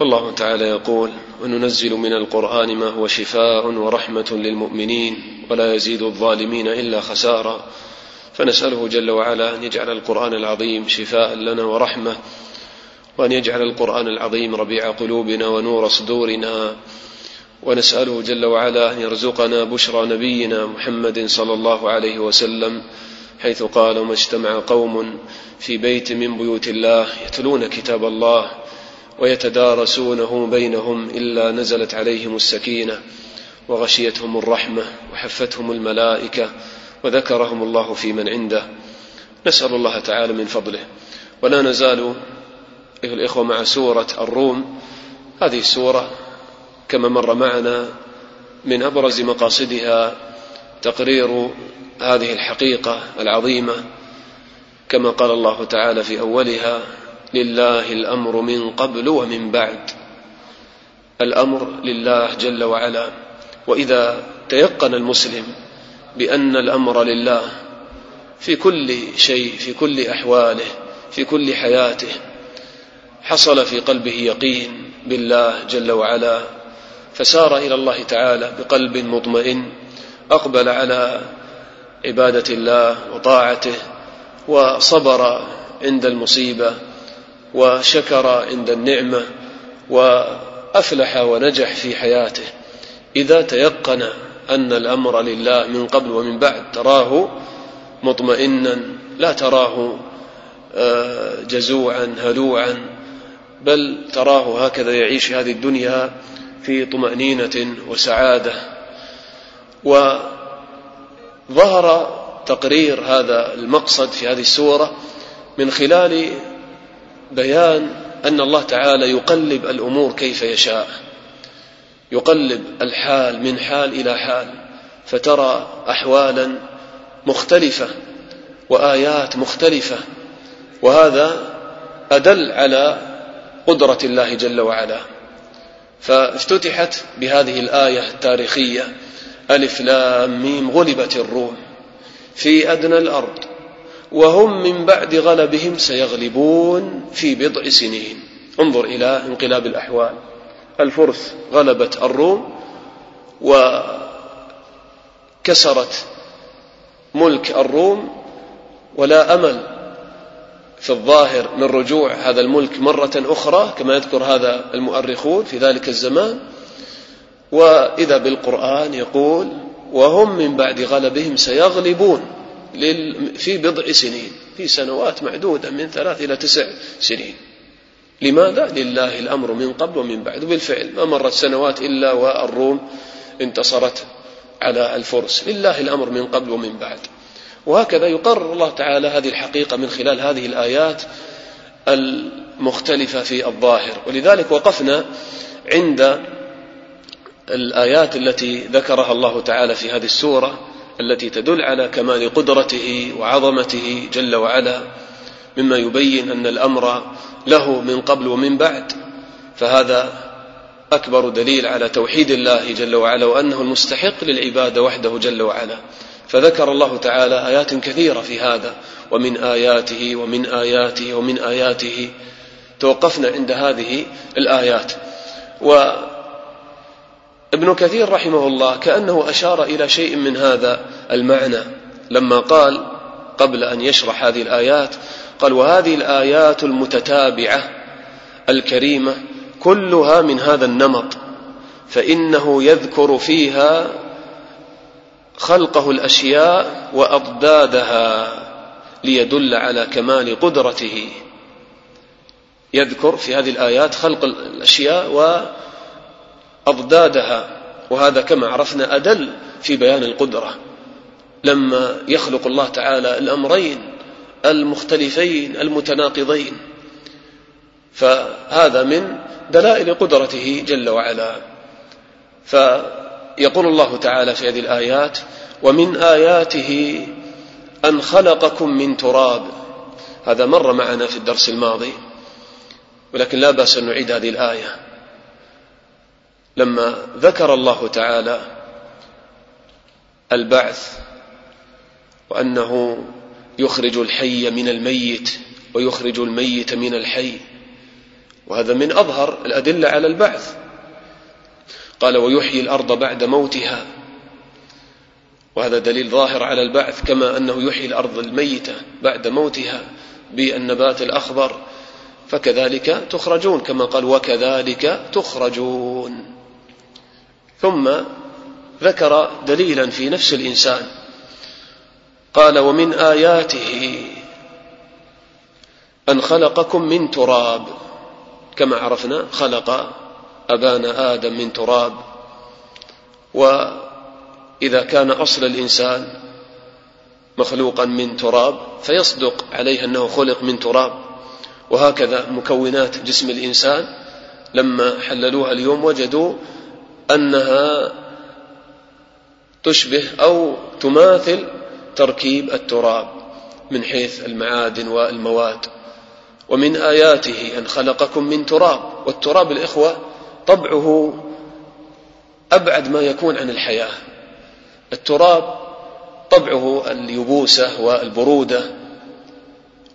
والله تعالى يقول وننزل من القرآن ما هو شفاء ورحمة للمؤمنين ولا يزيد الظالمين إلا خسارا فنسأله جل وعلا أن يجعل القرآن العظيم شفاء لنا ورحمة وأن يجعل القرآن العظيم ربيع قلوبنا ونور صدورنا. ونسأله جل وعلا أن يرزقنا بشرى نبينا محمد صلى الله عليه وسلم حيث قال وما اجتمع قوم في بيت من بيوت الله يتلون كتاب الله ويتدارسونه بينهم إلا نزلت عليهم السكينة وغشيتهم الرحمة وحفتهم الملائكة وذكرهم الله في من عنده. نسأل الله تعالى من فضله. ولا نزال أيها الإخوة مع سورة الروم. هذه السورة كما مر معنا من أبرز مقاصدها تقرير هذه الحقيقة العظيمة. كما قال الله تعالى في أولها لله الأمر من قبل ومن بعد. الأمر لله جل وعلا. وإذا تيقن المسلم بأن الأمر لله في كل شيء في كل أحواله في كل حياته حصل في قلبه يقين بالله جل وعلا فسار إلى الله تعالى بقلب مطمئن أقبل على عبادة الله وطاعته وصبر عند المصيبة وشكر عند النعمة وأفلح ونجح في حياته. إذا تيقن أن الأمر لله من قبل ومن بعد تراه مطمئنا لا تراه آه، جزوعا هلوعا بل تراه هكذا يعيش هذه الدنيا في طمأنينة وسعادة. وظهر تقرير هذا المقصد في هذه السورة من خلال بيان أن الله تعالى يقلب الأمور كيف يشاء يقلب الحال من حال إلى حال فترى احوالا مختلفة وآيات مختلفة وهذا أدل على قدرة الله جل وعلا. فافتتحت بهذه الآية التاريخية ألف لام ميم غلبت الروم في أدنى الأرض. وهم من بعد غلبهم سيغلبون في بضع سنين. انظر إلى انقلاب الأحوال. الفرس غلبت الروم وكسرت ملك الروم ولا أمل في الظاهر من رجوع هذا الملك مرة أخرى كما يذكر هذا المؤرخون في ذلك الزمان. وإذا بالقرآن يقول وهم من بعد غلبهم سيغلبون في بضع سنين في سنوات معدودة من ثلاث إلى تسع سنين. لماذا؟ لله الأمر من قبل ومن بعد. وبالفعل ما مرت سنوات إلا والروم انتصرت على الفرس. لله الأمر من قبل ومن بعد. وهكذا يقرر الله تعالى هذه الحقيقة من خلال هذه الآيات المختلفة في الظاهر. ولذلك وقفنا عند الآيات التي ذكرها الله تعالى في هذه السورة التي تدل على كمال قدرته وعظمته جل وعلا مما يبين أن الأمر له من قبل ومن بعد. فهذا أكبر دليل على توحيد الله جل وعلا وأنه المستحق للعبادة وحده جل وعلا. فذكر الله تعالى آيات كثيرة في هذا ومن آياته ومن آياته ومن آياته. توقفنا عند هذه الآيات. و ابن كثير رحمه الله كأنه أشار إلى شيء من هذا المعنى. لما قال قبل أن يشرح هذه الآيات قال وهذه الآيات المتتابعة الكريمة كلها من هذا النمط فإنه يذكر فيها خلقه الأشياء وأضدادها ليدل على كمال قدرته. يذكر في هذه الآيات خلق الأشياء أضدادها وهذا كما عرفنا أدل في بيان القدرة. لما يخلق الله تعالى الأمرين المختلفين المتناقضين. فهذا من دلائل قدرته جل وعلا. فيقول الله تعالى في هذه الآيات ومن آياته أن خلقكم من تراب هذا مر معنا في الدرس الماضي ولكن لا بأس أن نعيد هذه الآية. لما ذكر الله تعالى البعث وأنه يخرج الحي من الميت ويخرج الميت من الحي وهذا من أظهر الأدلة على البعث. قال ويحيي الأرض بعد موتها. وهذا دليل ظاهر على البعث كما أنه يحيي الأرض الميتة بعد موتها بالنبات الأخضر فكذلك تخرجون كما قال وكذلك تخرجون. ثم ذكر دليلا في نفس الإنسان. قال ومن آياته أن خلقكم من تراب. كما عرفنا خلق أبانا آدم من تراب. وإذا كان أصل الإنسان مخلوقا من تراب فيصدق عليه أنه خلق من تراب. وهكذا مكونات جسم الإنسان لما حللوها اليوم وجدوا أنها تشبه أو تماثل تركيب التراب من حيث المعادن والمواد ومن آياته أن خلقكم من تراب والتراب الإخوة طبعه أبعد ما يكون عن الحياة. التراب طبعه اليبوسة والبرودة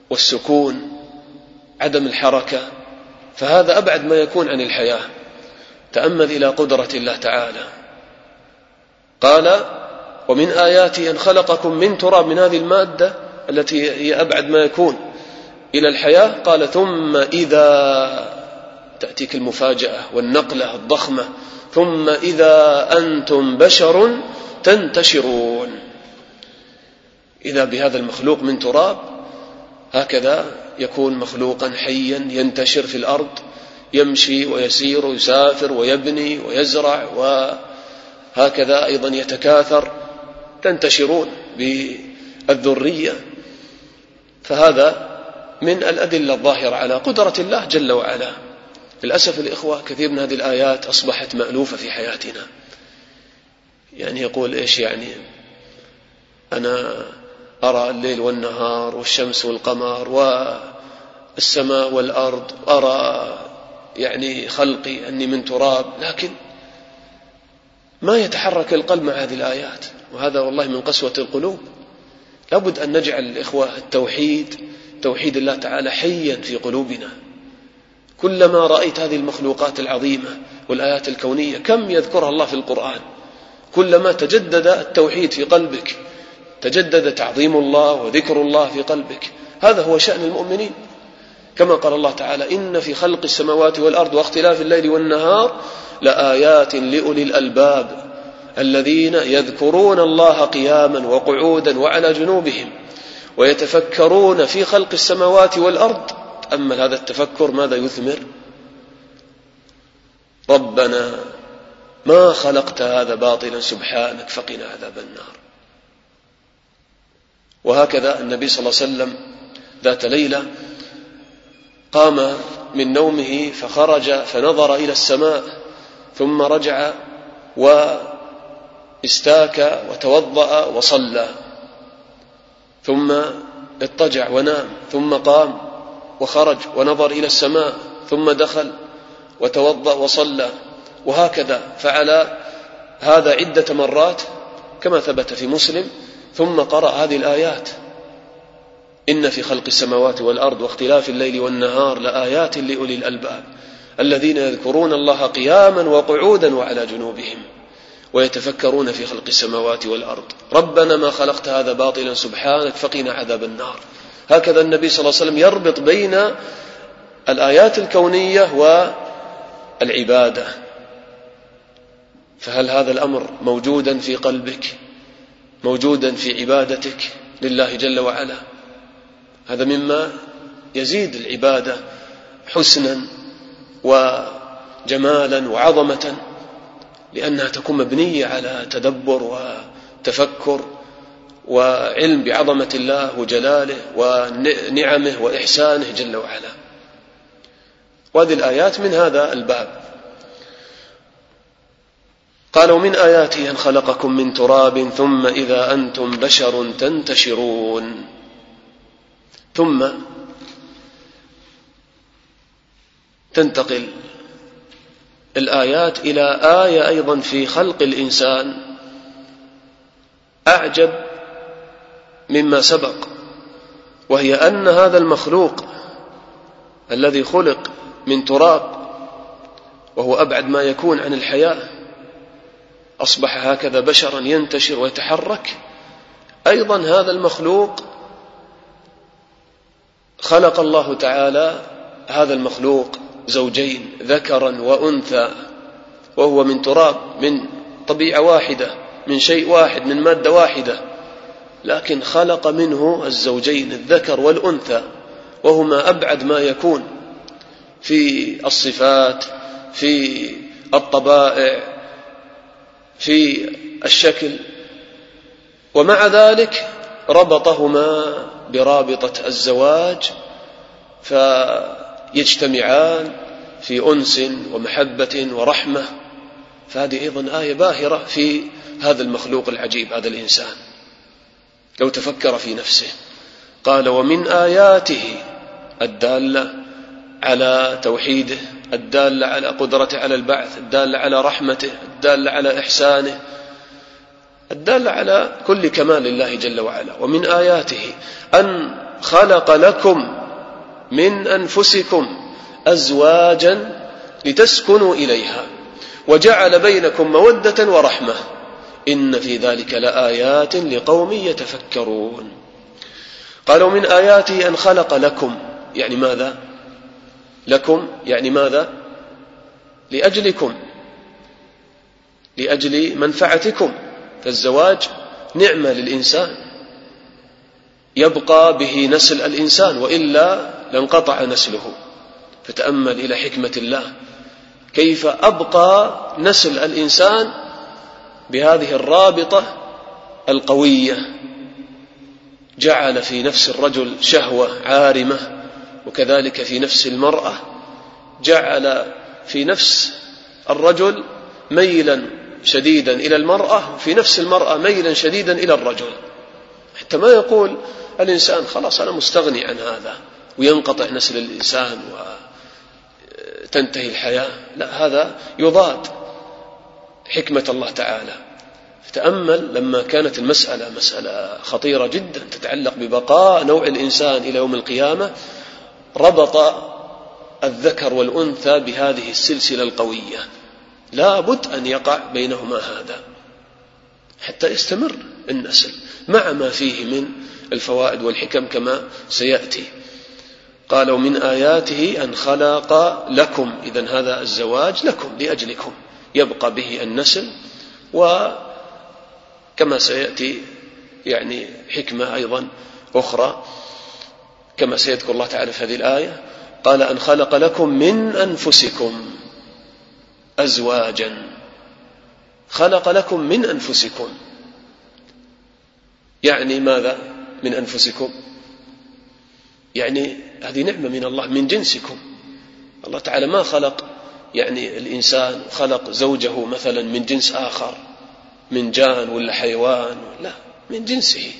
والسكون عدم الحركة فهذا أبعد ما يكون عن الحياة. تأمل إلى قدرة الله تعالى. قال ومن آياته أن خلقكم من تراب من هذه المادة التي هي أبعد ما يكون إلى الحياة. قال ثم إذا تأتيك المفاجأة والنقلة الضخمة ثم إذا أنتم بشر تنتشرون. إذا بهذا المخلوق من تراب هكذا يكون مخلوقا حيا ينتشر في الأرض. يمشي ويسير ويسافر ويبني ويزرع وهكذا أيضا يتكاثر تنتشرون بالذرية. فهذا من الأدلة الظاهرة على قدرة الله جل وعلا. للأسف الإخوة كثير من هذه الآيات أصبحت مألوفة في حياتنا. يعني يقول إيش يعني؟ أنا أرى الليل والنهار والشمس والقمر والسماء والأرض أرى يعني خلقي أني من تراب لكن ما يتحرك القلب مع هذه الآيات. وهذا والله من قسوة القلوب. لابد أن نجعل الإخوة التوحيد توحيد الله تعالى حيا في قلوبنا. كلما رأيت هذه المخلوقات العظيمة والآيات الكونية كم يذكرها الله في القرآن؟ كلما تجدد التوحيد في قلبك تجدد تعظيم الله وذكر الله في قلبك. هذا هو شأن المؤمنين. كما قال الله تعالى إن في خلق السماوات والأرض واختلاف الليل والنهار لآيات لأولي الألباب الذين يذكرون الله قياما وقعودا وعلى جنوبهم ويتفكرون في خلق السماوات والأرض. تأمل هذا التفكر ماذا يثمر؟ ربنا ما خلقت هذا باطلا سبحانك فقنا عذاب النار. وهكذا النبي صلى الله عليه وسلم ذات ليلة قام من نومه فخرج فنظر إلى السماء ثم رجع واستاك وتوضأ وصلى. ثم اضطجع ونام ثم قام وخرج ونظر إلى السماء ثم دخل وتوضأ وصلى. وهكذا فعل هذا عدة مرات كما ثبت في مسلم. ثم قرأ هذه الآيات. إن في خلق السماوات والأرض واختلاف الليل والنهار لآيات لأولي الألباب الذين يذكرون الله قياما وقعودا وعلى جنوبهم ويتفكرون في خلق السماوات والأرض. ربنا ما خلقت هذا باطلا سبحانك فقنا عذاب النار. هكذا النبي صلى الله عليه وسلم يربط بين الآيات الكونية والعبادة. فهل هذا الأمر موجودا في قلبك؟ موجودا في عبادتك لله جل وعلا؟ هذا مما يزيد العبادة حسنا وجمالا وعظمة لأنها تكون مبنية على تدبر وتفكر وعلم بعظمة الله وجلاله ونعمه وإحسانه جل وعلا. وهذه الآيات من هذا الباب. قال ومن آياته أن خلقكم من تراب ثم إذا أنتم بشر تنتشرون. ثم تنتقل الآيات إلى آية أيضا في خلق الإنسان أعجب مما سبق وهي أن هذا المخلوق الذي خلق من تراب وهو أبعد ما يكون عن الحياة أصبح هكذا بشرا ينتشر ويتحرك أيضا هذا المخلوق خلق الله تعالى هذا المخلوق زوجين ذكرا وأنثى وهو من تراب من طبيعة واحدة من شيء واحد من مادة واحدة. لكن خلق منه الزوجين الذكر والأنثى وهما أبعد ما يكون في الصفات في الطبائع في الشكل. ومع ذلك ربطهما برابطة الزواج فيجتمعان في أنس ومحبة ورحمة. فهذه أيضا آية باهرة في هذا المخلوق العجيب هذا الإنسان. لو تفكر في نفسه قال ومن آياته الدالة على توحيده الدالة على قدرته على البعث الدالة على رحمته الدالة على إحسانه الدالة على كل كمال الله جل وعلا. ومن آياته أن خلق لكم من أنفسكم أزواجا لتسكنوا إليها وجعل بينكم مودة ورحمة إن في ذلك لآيات لقوم يتفكرون. قالوا من آياته أن خلق لكم يعني ماذا؟ لكم يعني ماذا؟ لأجلكم لأجل منفعتكم. فالزواج نعمة للإنسان يبقى به نسل الإنسان وإلا لانقطع نسله. فتأمل إلى حكمة الله. كيف أبقى نسل الإنسان بهذه الرابطة القوية؟ جعل في نفس الرجل شهوة عارمة وكذلك في نفس المرأة. جعل في نفس الرجل ميلا شديدا إلى المرأة في نفس المرأة ميلا شديدا إلى الرجل. حتى ما يقول الإنسان خلاص أنا مستغني عن هذا. وينقطع نسل الإنسان وتنتهي الحياة. لا هذا يضاد حكمة الله تعالى. تأمل لما كانت المسألة مسألة خطيرة جدا تتعلق ببقاء نوع الإنسان إلى يوم القيامة. ربط الذكر والأنثى بهذه السلسلة القوية. لا بد أن يقع بينهما هذا حتى يستمر النسل مع ما فيه من الفوائد والحكم كما سيأتي. قال ومن آياته أن خلق لكم إذا هذا الزواج لكم لأجلكم. يبقى به النسل وكما سيأتي يعني حكمة أيضا أخرى كما سيذكر الله تعالى في هذه الآية قال أن خلق لكم من أنفسكم أزواجا. خلق لكم من أنفسكم. يعني ماذا من أنفسكم؟ يعني هذه نعمة من الله من جنسكم. الله تعالى ما خلق يعني الإنسان خلق زوجه مثلا من جنس آخر من جان ولا حيوان لا من جنسه.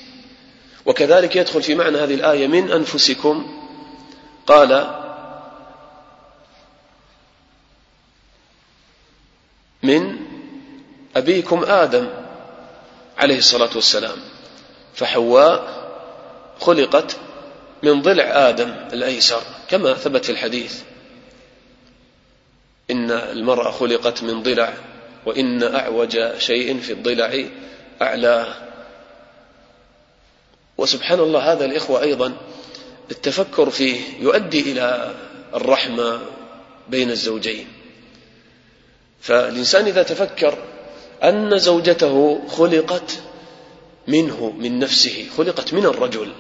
وكذلك يدخل في معنى هذه الآية من أنفسكم. قال من أبيكم آدم عليه الصلاة والسلام فحواء خلقت من ضلع آدم الأيسر كما ثبت في الحديث. إن المرأة خلقت من ضلع وإن أعوج شيء في الضلع أعلاه وسبحان الله هذا الإخوة أيضا التفكر فيه يؤدي إلى الرحمة بين الزوجين. فالإنسان إذا تفكر أن زوجته خلقت منه من نفسه خلقت من الرجل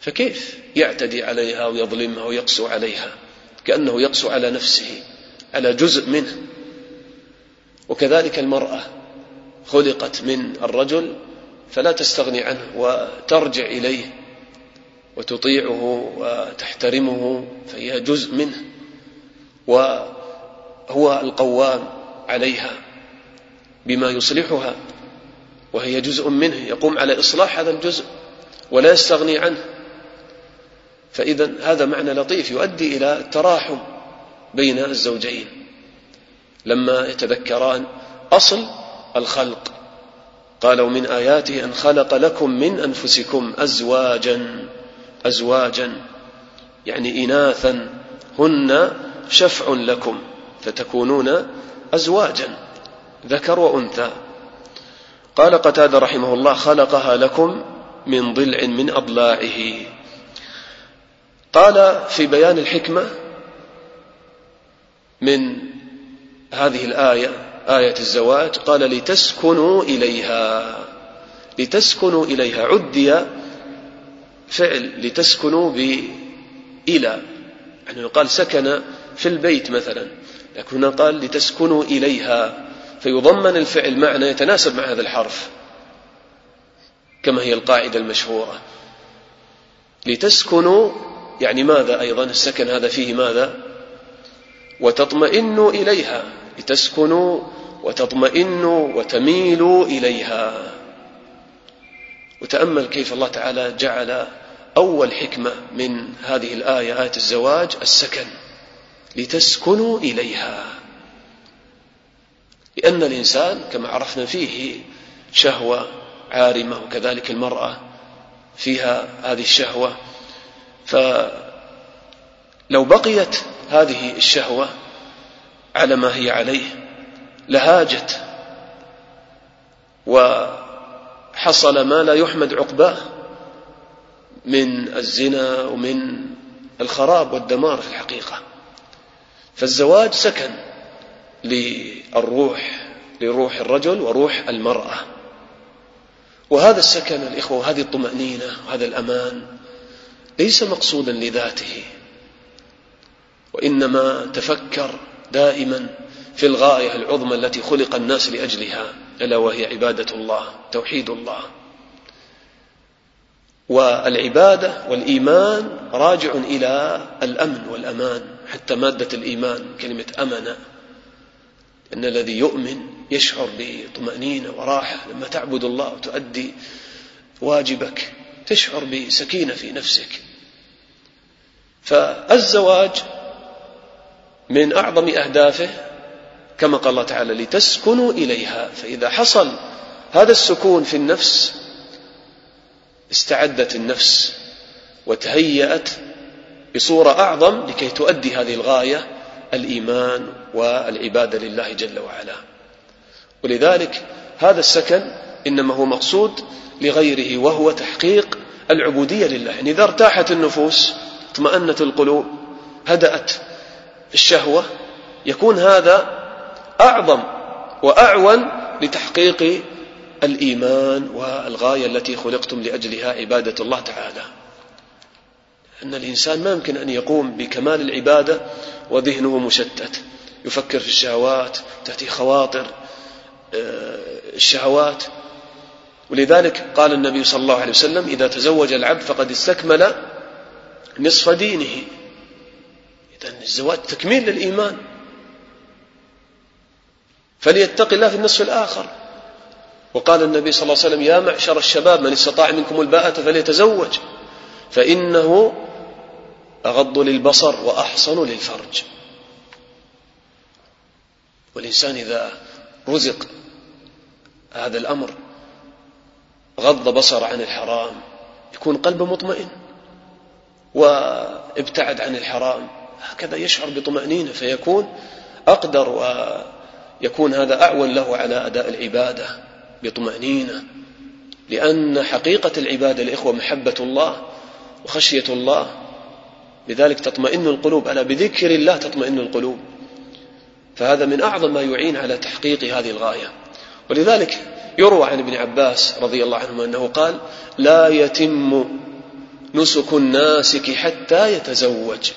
فكيف يعتدي عليها ويظلمها ويقسو عليها؟ كأنه يقسو على نفسه على جزء منه. وكذلك المرأة خلقت من الرجل فلا تستغني عنه وترجع إليه وتطيعه وتحترمه فهي جزء منه. وهو القوام عليها بما يصلحها وهي جزء منه يقوم على إصلاح هذا الجزء ولا يستغني عنه. فإذا هذا معنى لطيف يؤدي إلى التراحم بين الزوجين. لما يتذكران أصل الخلق قال ومن آياته أن خلق لكم من أنفسكم أزواجا أزواجا يعني إناثا هن شفع لكم فتكونون أزواجا ذكر وأنثى. قال قتادة رحمه الله خلقها لكم من ضلع من أضلاعه. قال في بيان الحكمة من هذه الآية آية الزواج قال لتسكنوا إليها. لتسكنوا إليها. عدي فعل لتسكنوا بإلى. يعني يقال سكن في البيت مثلا لكن هنا قال لتسكنوا إليها. فيضمن الفعل معنى يتناسب مع هذا الحرف كما هي القاعدة المشهورة. لتسكنوا يعني ماذا أيضا؟ السكن هذا فيه ماذا؟ وتطمئنوا إليها لتسكنوا وتطمئنوا وتميلوا إليها. وتأمل كيف الله تعالى جعل أول حكمة من هذه الآية آية الزواج السكن لتسكنوا إليها. لأن الإنسان كما عرفنا فيه شهوة عارمة وكذلك المرأة فيها هذه الشهوة. فلو بقيت هذه الشهوة على ما هي عليه لهاجت وحصل ما لا يحمد عقباه من الزنا ومن الخراب والدمار في الحقيقة. فالزواج سكن للروح لروح الرجل وروح المرأة. وهذا السكن الإخوة هذه الطمأنينة وهذا الأمان ليس مقصودا لذاته وإنما تفكر دائما في الغاية العظمى التي خلق الناس لأجلها ألا وهي عبادة الله توحيد الله. والعبادة والإيمان راجع إلى الأمن والأمان حتى مادة الإيمان كلمة أمن. أن الذي يؤمن يشعر بطمأنينة وراحة لما تعبد الله وتؤدي واجبك تشعر بسكينة في نفسك. فالزواج من أعظم أهدافه كما قال الله تعالى لتسكنوا إليها فإذا حصل هذا السكون في النفس استعدت النفس وتهيأت بصورة أعظم لكي تؤدي هذه الغاية الإيمان والعبادة لله جل وعلا. ولذلك هذا السكن إنما هو مقصود لغيره وهو تحقيق العبودية لله. يعني إذا ارتاحت النفوس اطمأنت القلوب هدأت الشهوة يكون هذا أعظم وأعون لتحقيق الإيمان والغاية التي خلقتم لأجلها عبادة الله تعالى. أن الإنسان ما يمكن أن يقوم بكمال العبادة وذهنه مشتت. يفكر في الشهوات تأتي خواطر آه، الشهوات. ولذلك قال النبي صلى الله عليه وسلم إذا تزوج العبد فقد استكمل نصف دينه. إذا الزواج تكميل للإيمان. فليتق الله في النصف الآخر. وقال النبي صلى الله عليه وسلم يا معشر الشباب من استطاع منكم الباءة فليتزوج. فإنه أغض للبصر وأحصن للفرج. والإنسان إذا رزق هذا الأمر غض بصر عن الحرام يكون قلبه مطمئن. وابتعد عن الحرام. هكذا يشعر بطمأنينة فيكون أقدر ويكون هذا أعون له على أداء العبادة بطمأنينة. لأن حقيقة العبادة الإخوة محبة الله وخشية الله. لذلك تطمئن القلوب. ألا بذكر الله تطمئن القلوب. فهذا من أعظم ما يعين على تحقيق هذه الغاية. ولذلك يروى عن ابن عباس رضي الله عنهما أنه قال لا يتم نسك الناسك حتى يتزوج.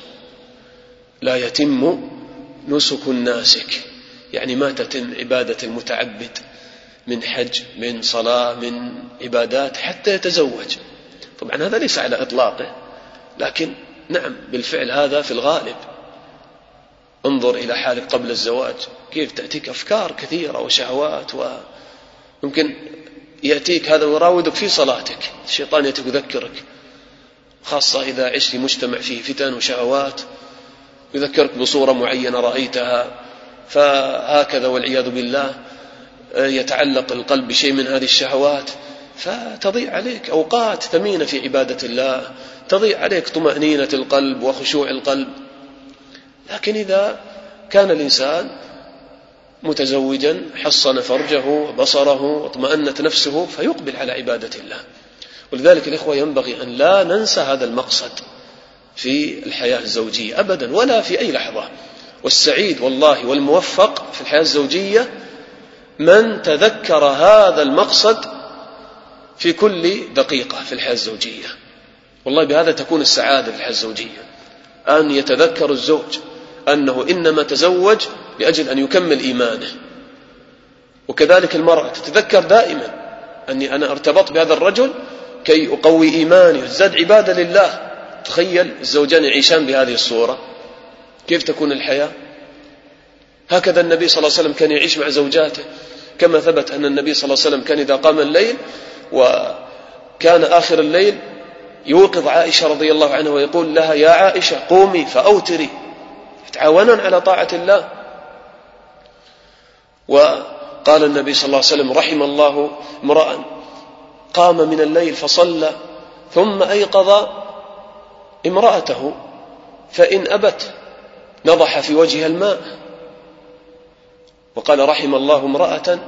لا يتم نسك الناسك يعني ما تتم عبادة المتعبد من حج من صلاة من عبادات حتى يتزوج. طبعا هذا ليس على إطلاقه لكن نعم بالفعل هذا في الغالب. انظر إلى حالك قبل الزواج كيف تأتيك أفكار كثيرة وشهوات ويمكن يأتيك هذا ويراودك في صلاتك الشيطان يأتيك يذكرك خاصة إذا عشت في مجتمع فيه فتن وشهوات يذكرك بصورة معينة رأيتها فهكذا والعياذ بالله يتعلق القلب بشيء من هذه الشهوات فتضيع عليك أوقات ثمينة في عبادة الله تضيع عليك طمأنينة القلب وخشوع القلب. لكن إذا كان الإنسان متزوجا حصن فرجه وبصره واطمأنت نفسه فيقبل على عبادة الله. ولذلك الإخوة ينبغي أن لا ننسى هذا المقصد في الحياة الزوجية أبدا ولا في أي لحظة. والسعيد والله والموفق في الحياة الزوجية من تذكر هذا المقصد في كل دقيقة في الحياة الزوجية. والله بهذا تكون السعادة في الحياة الزوجية. أن يتذكر الزوج أنه إنما تزوج لأجل أن يكمل إيمانه. وكذلك المرأة تتذكر دائما أني أنا ارتبطت بهذا الرجل كي أقوي إيماني وازداد عبادة لله. تخيل الزوجان يعيشان بهذه الصورة. كيف تكون الحياة؟ هكذا النبي صلى الله عليه وسلم كان يعيش مع زوجاته. كما ثبت أن النبي صلى الله عليه وسلم كان إذا قام الليل وكان آخر الليل يوقظ عائشة رضي الله عنها ويقول لها يا عائشة قومي فأوتري. يتعاونون على طاعة الله. وقال النبي صلى الله عليه وسلم رحم الله امرأ. قام من الليل فصلى ثم أيقظ امرأته فإن أبت نضح في وجهها الماء. وقال رحم الله امرأة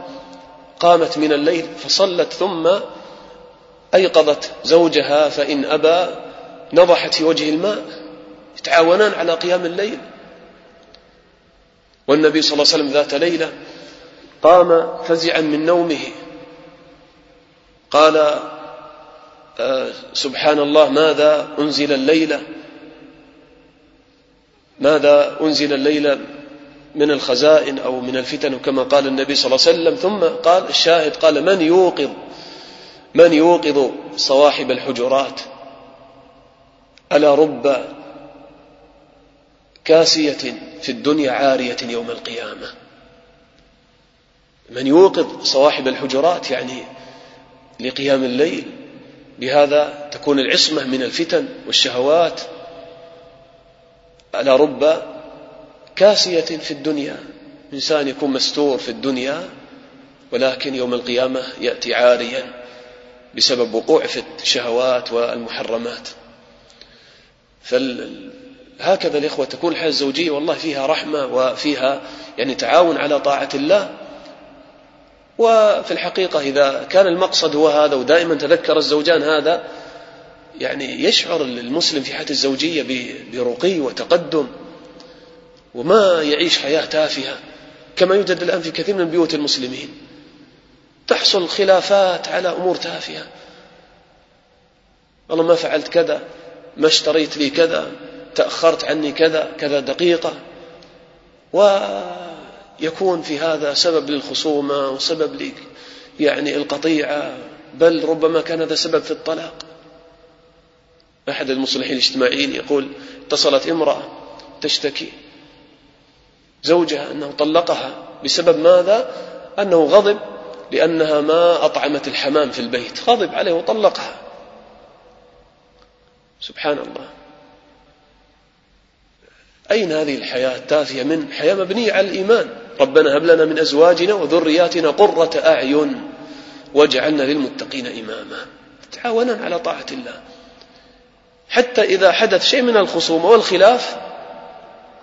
قامت من الليل فصلت ثم أيقظت زوجها فإن أبى نضحت في وجه الماء. يتعاونان على قيام الليل. والنبي صلى الله عليه وسلم ذات ليلة قام فزعا من نومه. قال آه، سبحان الله ماذا أنزل الليلة ماذا أنزل الليلة من الخزائن أو من الفتن كما قال النبي صلى الله عليه وسلم؟ ثم قال الشاهد قال من يوقظ من يوقظ صواحب الحجرات؟ ألا رب كاسية في الدنيا عارية يوم القيامة؟ من يوقظ صواحب الحجرات؟ يعني لقيام الليل بهذا تكون العصمة من الفتن والشهوات. على رب كاسية في الدنيا إنسان يكون مستور في الدنيا ولكن يوم القيامة يأتي عاريا بسبب وقوع في الشهوات والمحرمات. فهكذا الإخوة تكون الحياة الزوجية والله فيها رحمة وفيها يعني تعاون على طاعة الله وفي الحقيقة إذا كان المقصد هو هذا ودائما تذكر الزوجان هذا يعني يشعر المسلم في حياته الزوجية برقي وتقدم وما يعيش حياة تافهة كما يوجد الآن في كثير من بيوت المسلمين. تحصل خلافات على أمور تافهة. والله ما فعلت كذا ما اشتريت لي كذا تأخرت عني كذا كذا دقيقة. ويكون في هذا سبب للخصومة وسبب يعني القطيعة بل ربما كان هذا سبب في الطلاق. أحد المصلحين الاجتماعيين يقول اتصلت امرأة تشتكي زوجها أنه طلقها بسبب ماذا؟ أنه غضب لأنها ما أطعمت الحمام في البيت. غضب عليه وطلقها. سبحان الله. أين هذه الحياة التافهة من حياة مبنية على الإيمان؟ ربنا هب لنا من أزواجنا وذرياتنا قرة أعين واجعلنا للمتقين إماما. تعاونا على طاعة الله. حتى إذا حدث شيء من الخصومة والخلاف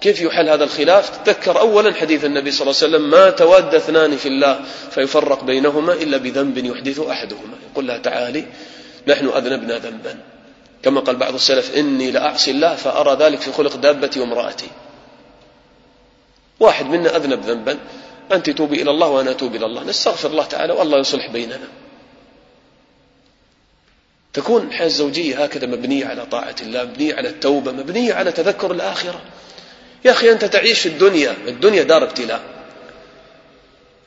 كيف يحل هذا الخلاف؟ تذكر أولا حديث النبي صلى الله عليه وسلم ما تود اثنان في الله فيفرق بينهما إلا بذنب يحدث أحدهما. يقول لها تعالي نحن أذنبنا ذنبا. كما قال بعض السلف إني لأعصي الله فأرى ذلك في خلق دابتي وامرأتي. واحد منا أذنب ذنبا. أنت توبي إلى الله وأنا أتوب إلى الله. نستغفر الله تعالى والله يصلح بيننا. تكون الحياة الزوجية هكذا مبنية على طاعة الله مبنية على التوبة مبنية على تذكر الآخرة. يا أخي أنت تعيش في الدنيا الدنيا دار ابتلاء.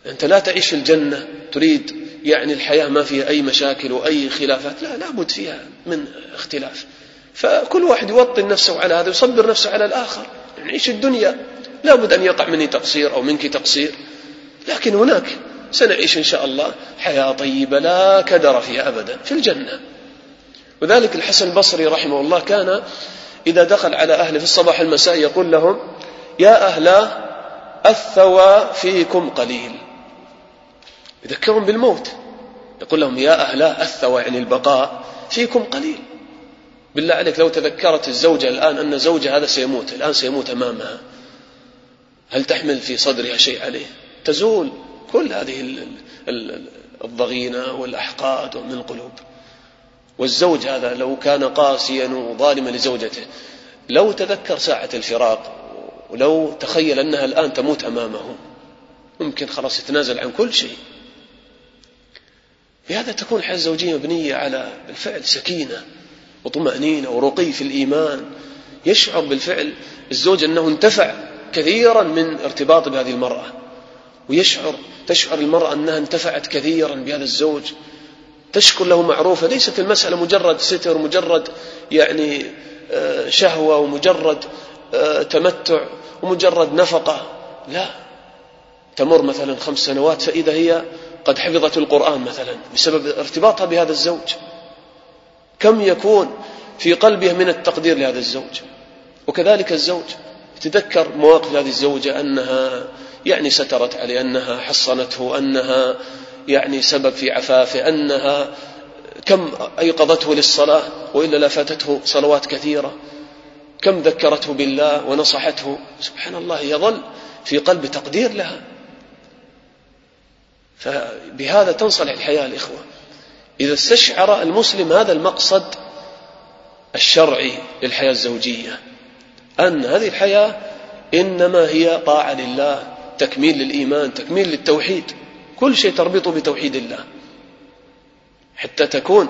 أنت لا تعيش في الجنة تريد يعني الحياة ما فيها أي مشاكل وأي خلافات. لا لابد فيها من اختلاف. فكل واحد يوطن نفسه على هذا ويصبر نفسه على الآخر. نعيش الدنيا لا بد أن يقع مني تقصير أو منك تقصير. لكن هناك سنعيش إن شاء الله حياة طيبة لا كدر فيها أبدا في الجنة. وذلك الحسن البصري رحمه الله كان إذا دخل على أهله في الصباح المساء يقول لهم يا أهلا الثوى فيكم قليل. يذكرهم بالموت. يقول لهم يا أهلا الثوى يعني البقاء فيكم قليل. بالله عليك لو تذكرت الزوجة الآن أن زوجها هذا سيموت الآن سيموت أمامها. هل تحمل في صدرها شيء عليه؟ تزول كل هذه الضغينة والأحقاد من القلوب. والزوج هذا لو كان قاسيا وظالما لزوجته لو تذكر ساعة الفراق ولو تخيل أنها الآن تموت أمامه ممكن خلاص يتنازل عن كل شيء. بهذا تكون الحياة الزوجية مبنية على بالفعل سكينة وطمأنينة ورقي في الإيمان. يشعر بالفعل الزوج أنه انتفع كثيرا من ارتباطه بهذه المرأة. ويشعر تشعر المرأة أنها انتفعت كثيرا بهذا الزوج. تشكر له معروفة. ليست المسألة مجرد ستر مجرد يعني آه، شهوة ومجرد آه، تمتع ومجرد نفقة. لا. تمر مثلا خمس سنوات فإذا هي قد حفظت القرآن مثلا بسبب ارتباطها بهذا الزوج. كم يكون في قلبها من التقدير لهذا الزوج؟ وكذلك الزوج. تذكر مواقف هذه الزوجة أنها يعني سترت عليه أنها حصنته أنها يعني سبب في عفافه أنها كم أيقظته للصلاة وإلا لفاتته صلوات كثيرة. كم ذكرته بالله ونصحته. سبحان الله يظل في قلب تقدير لها. فبهذا تنصلح الحياة الإخوة. إذا استشعر المسلم هذا المقصد الشرعي للحياة الزوجية. أن هذه الحياة إنما هي طاعة لله تكميل للإيمان تكميل للتوحيد. كل شيء تربطه بتوحيد الله. حتى تكون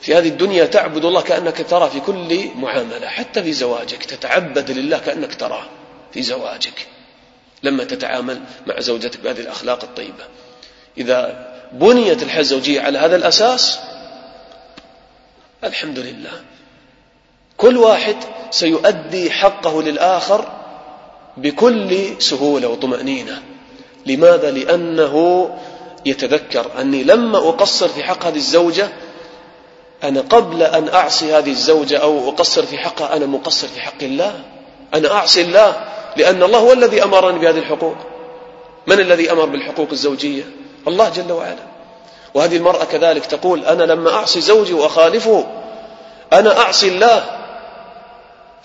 في هذه الدنيا تعبد الله كأنك ترى في كل معاملة حتى في زواجك تتعبد لله كأنك تراه في زواجك لما تتعامل مع زوجتك بهذه الأخلاق الطيبة. إذا بنيت الحياة الزوجية على هذا الأساس الحمد لله. كل واحد سيؤدي حقه للآخر بكل سهولة وطمأنينة. لماذا؟ لأنه يتذكر أني لما أقصر في حق هذه الزوجة أنا قبل أن أعصي هذه الزوجة أو أقصر في حقها أنا مقصر في حق الله. أنا أعصي الله لأن الله هو الذي أمرني بهذه الحقوق. من الذي أمر بالحقوق الزوجية؟ الله جل وعلا. وهذه المرأة كذلك تقول أنا لما أعصي زوجي وأخالفه أنا أعصي الله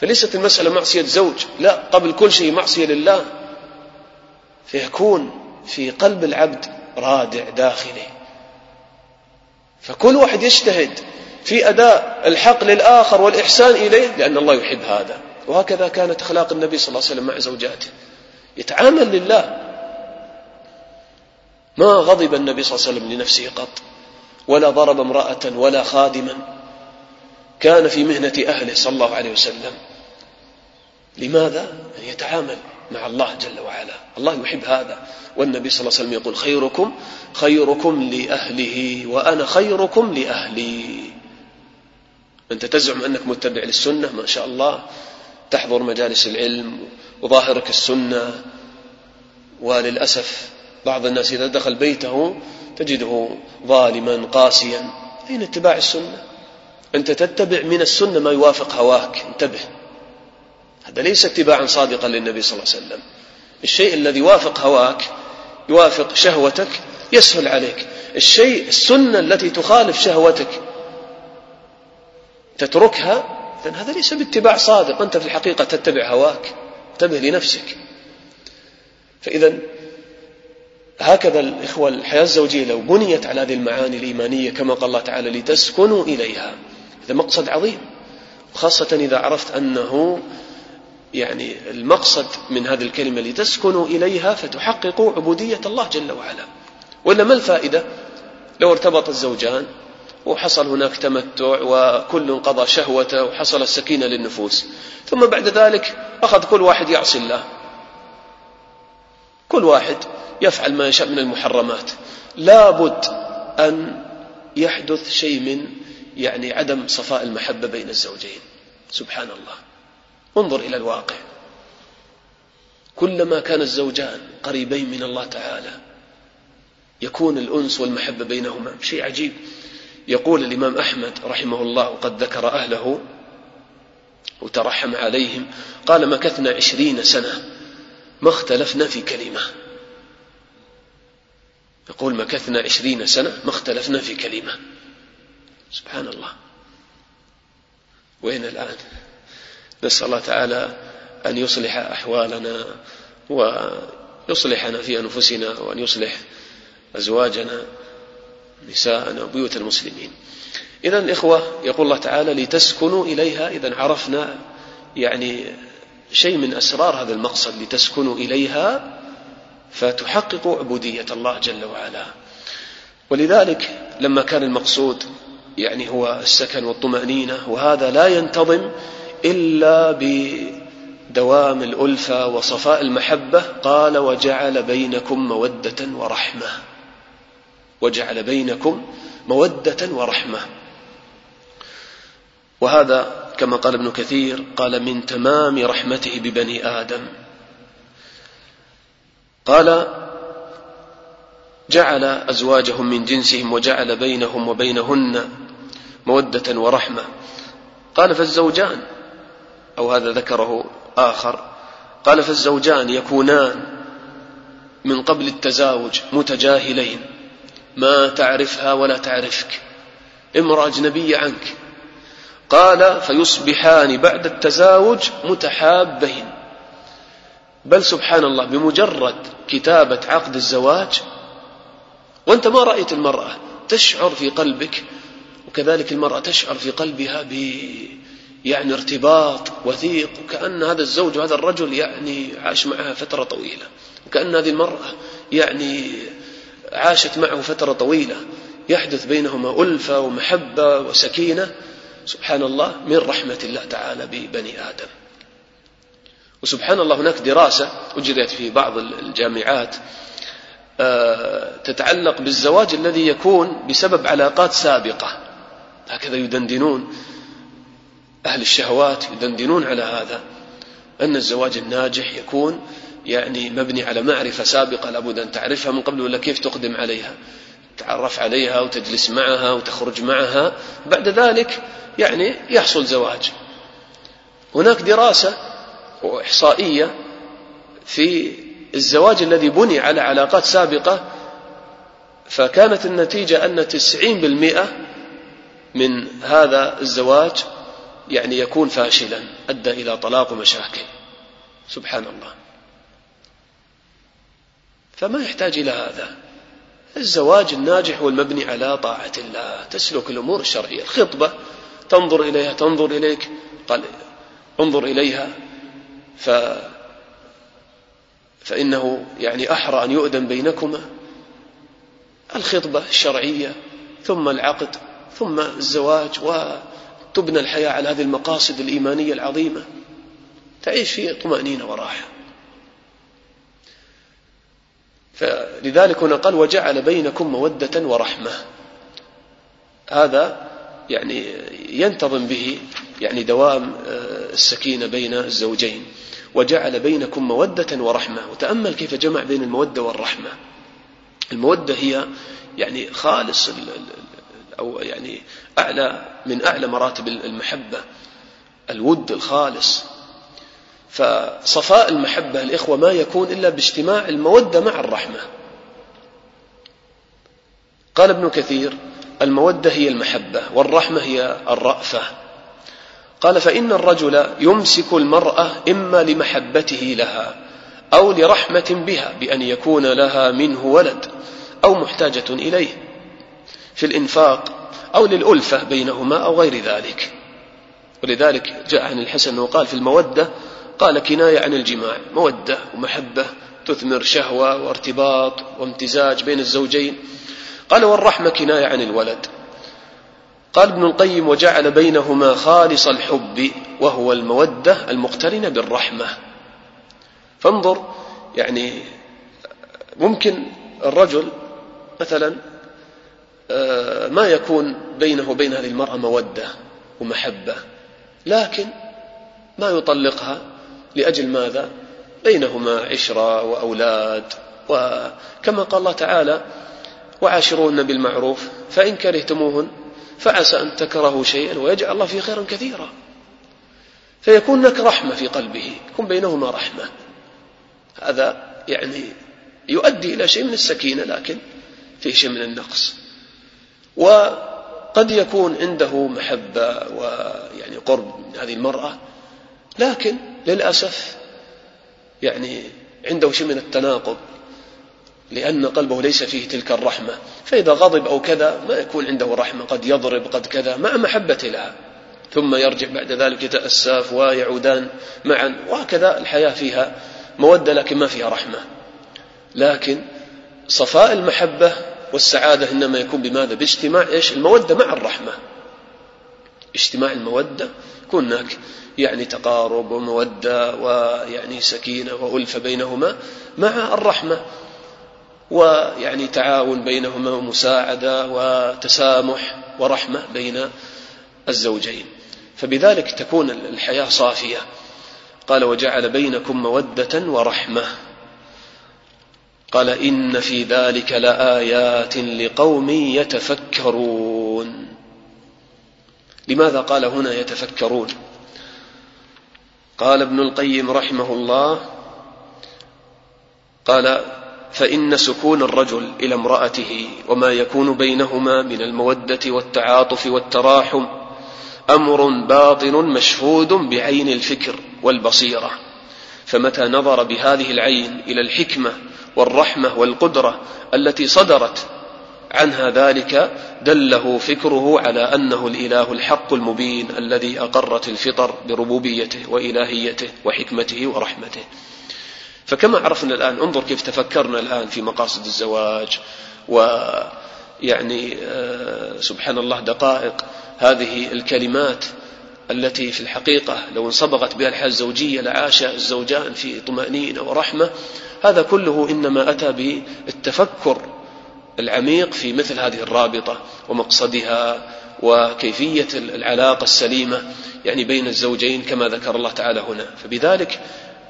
فليست المسألة معصية زوج. لا قبل كل شيء معصية لله. فيكون في قلب العبد رادع داخلي. فكل واحد يجتهد في أداء الحق للآخر والإحسان إليه لأن الله يحب هذا. وهكذا كانت أخلاق النبي صلى الله عليه وسلم مع زوجاته. يتعامل لله. ما غضب النبي صلى الله عليه وسلم لنفسه قط. ولا ضرب امرأة ولا خادما. كان في مهنة أهله صلى الله عليه وسلم. لماذا؟ أن يتعامل مع الله جل وعلا. الله يحب هذا. والنبي صلى الله عليه وسلم يقول خيركم خيركم لأهله وأنا خيركم لأهلي. أنت تزعم أنك متبع للسنة ما شاء الله. تحضر مجالس العلم وظاهرك السنة. وللأسف بعض الناس إذا دخل بيته تجده ظالما قاسيا. أين اتباع السنة؟ أنت تتبع من السنة ما يوافق هواك. انتبه. هذا ليس اتباعا صادقا للنبي صلى الله عليه وسلم. الشيء الذي يوافق هواك يوافق شهوتك يسهل عليك. الشيء السنة التي تخالف شهوتك تتركها إذن هذا ليس باتباع صادق. أنت في الحقيقة تتبع هواك. انتبه لنفسك. فإذا هكذا الإخوة الحياة الزوجية لو بنيت على هذه المعاني الإيمانية كما قال الله تعالى لتسكنوا إليها. هذا مقصد عظيم خاصة إذا عرفت أنه يعني المقصد من هذه الكلمة لتسكنوا إليها فتحققوا عبودية الله جل وعلا. ولا ما الفائدة؟ لو ارتبط الزوجان وحصل هناك تمتع وكل قضى شهوته وحصل السكينة للنفوس ثم بعد ذلك أخذ كل واحد يعصي الله. كل واحد يفعل ما يشاء من المحرمات. لابد أن يحدث شيء من يعني عدم صفاء المحبة بين الزوجين. سبحان الله. انظر إلى الواقع. كلما كان الزوجان قريبين من الله تعالى يكون الأنس والمحبة بينهما شيء عجيب. يقول الإمام أحمد رحمه الله وقد ذكر أهله وترحم عليهم قال مكثنا عشرين سنة ما اختلفنا في كلمة. يقول مكثنا عشرين سنة ما اختلفنا في كلمة. سبحان الله. وين الآن؟ نسأل الله تعالى أن يصلح أحوالنا ويصلحنا في أنفسنا وأن يصلح أزواجنا نساءنا وبيوت المسلمين. إذا الإخوة يقول الله تعالى لتسكنوا إليها إذا عرفنا يعني شيء من أسرار هذا المقصد لتسكنوا إليها فتحققوا عبودية الله جل وعلا. ولذلك لما كان المقصود يعني هو السكن والطمأنينة وهذا لا ينتظم إلا بدوام الألفة وصفاء المحبة قال وجعل بينكم مودة ورحمة. وجعل بينكم مودة ورحمة. وهذا كما قال ابن كثير قال من تمام رحمته ببني آدم. قال جعل أزواجهم من جنسهم وجعل بينهم وبينهن مودة ورحمة. قال فالزوجان أو هذا ذكره آخر قال فالزوجان يكونان من قبل التزاوج متجاهلين ما تعرفها ولا تعرفك امرأة أجنبية عنك. قال فيصبحان بعد التزاوج متحابين. بل سبحان الله بمجرد كتابة عقد الزواج وأنت ما رأيت المرأة تشعر في قلبك وكذلك المرأة تشعر في قلبها ب يعني ارتباط وثيق وكأن هذا الزوج وهذا الرجل يعني عاش معها فترة طويلة وكأن هذه المرأة يعني عاشت معه فترة طويلة يحدث بينهما ألفة ومحبة وسكينة سبحان الله من رحمة الله تعالى ببني آدم. وسبحان الله هناك دراسة أجريت في بعض الجامعات آه، تتعلق بالزواج الذي يكون بسبب علاقات سابقة. هكذا يدندنون أهل الشهوات يدندنون على هذا أن الزواج الناجح يكون يعني مبني على معرفة سابقة لابد أن تعرفها من قبل ولا كيف تقدم عليها؟ تعرف عليها وتجلس معها وتخرج معها بعد ذلك يعني يحصل زواج. هناك دراسة وإحصائية في الزواج الذي بني على علاقات سابقة فكانت النتيجة أن تسعين بالمئة من هذا الزواج يعني يكون فاشلا أدى إلى طلاق ومشاكل سبحان الله. فما يحتاج إلى هذا. الزواج الناجح والمبني على طاعة الله. تسلك الأمور الشرعية. الخطبة تنظر إليها تنظر إليك. قال انظر إليها. ف فإنه يعني أحرى أن يؤذن بينكما. الخطبة الشرعية ثم العقد. ثم الزواج وتبنى الحياة على هذه المقاصد الإيمانية العظيمة. تعيش في طمأنينة وراحة. فلذلك هنا قال وجعل بينكم مودة ورحمة. هذا يعني ينتظم به يعني دوام آه، السكينة بين الزوجين. وجعل بينكم مودة ورحمة. وتأمل كيف جمع بين المودة والرحمة. المودة هي يعني خالص أو يعني أعلى من أعلى مراتب المحبة الود الخالص. فصفاء المحبة الإخوة ما يكون إلا باجتماع المودة مع الرحمة. قال ابن كثير المودة هي المحبة والرحمة هي الرأفة. قال فإن الرجل يمسك المرأة إما لمحبته لها أو لرحمة بها بأن يكون لها منه ولد أو محتاجة إليه. في الإنفاق أو للألفة بينهما أو غير ذلك. ولذلك جاء عن الحسن وقال في المودة قال كناية عن الجماع مودة ومحبة تثمر شهوة وارتباط وامتزاج بين الزوجين. قال والرحمة كناية عن الولد. قال ابن القيم وجعل بينهما خالص الحب وهو المودة المقترنة بالرحمة. فانظر يعني ممكن الرجل مثلا ما يكون بينه وبين هذه المرأة مودة ومحبة لكن ما يطلقها لأجل ماذا؟ بينهما عشرة وأولاد وكما قال الله تعالى وعاشروهن بالمعروف فإن كرهتموهن فعسى أن تكرهوا شيئا ويجعل الله فيه خيرا كثيرا. فيكون لك رحمة في قلبه يكون بينهما رحمة. هذا يعني يؤدي إلى شيء من السكينة لكن فيه شيء من النقص. وقد يكون عنده محبة ويعني قرب من هذه المرأة لكن للأسف يعني عنده شيء من التناقض لأن قلبه ليس فيه تلك الرحمة. فإذا غضب أو كذا ما يكون عنده رحمة قد يضرب قد كذا مع محبة لها. ثم يرجع بعد ذلك يتأسف ويعودان معا. وهكذا الحياة فيها مودة لكن ما فيها رحمة. لكن صفاء المحبة والسعادة إنما يكون بماذا؟ باجتماع إيش؟ المودة مع الرحمة. اجتماع المودة يكون هناك يعني تقارب ومودة ويعني سكينة وألفة بينهما مع الرحمة. ويعني تعاون بينهما ومساعدة وتسامح ورحمة بين الزوجين. فبذلك تكون الحياة صافية. قال وجعل بينكم مودة ورحمة. قال إن في ذلك لآيات لقوم يتفكرون. لماذا قال هنا يتفكرون؟ قال ابن القيم رحمه الله قال فإن سكون الرجل إلى امرأته وما يكون بينهما من المودة والتعاطف والتراحم أمر باطن مشهود بعين الفكر والبصيرة. فمتى نظر بهذه العين إلى الحكمة والرحمة والقدرة التي صدرت عنها ذلك دله فكره على أنه الإله الحق المبين الذي أقرت الفطر بربوبيته وإلهيته وحكمته ورحمته. فكما عرفنا الآن انظر كيف تفكرنا الآن في مقاصد الزواج ويعني آه، سبحان الله دقائق هذه الكلمات التي في الحقيقة لو انصبغت بها الحياة الزوجية لعاش الزوجان في طمأنينة ورحمة هذا كله إنما أتى بالتفكر العميق في مثل هذه الرابطة ومقصدها وكيفية العلاقة السليمة يعني بين الزوجين كما ذكر الله تعالى هنا. فبذلك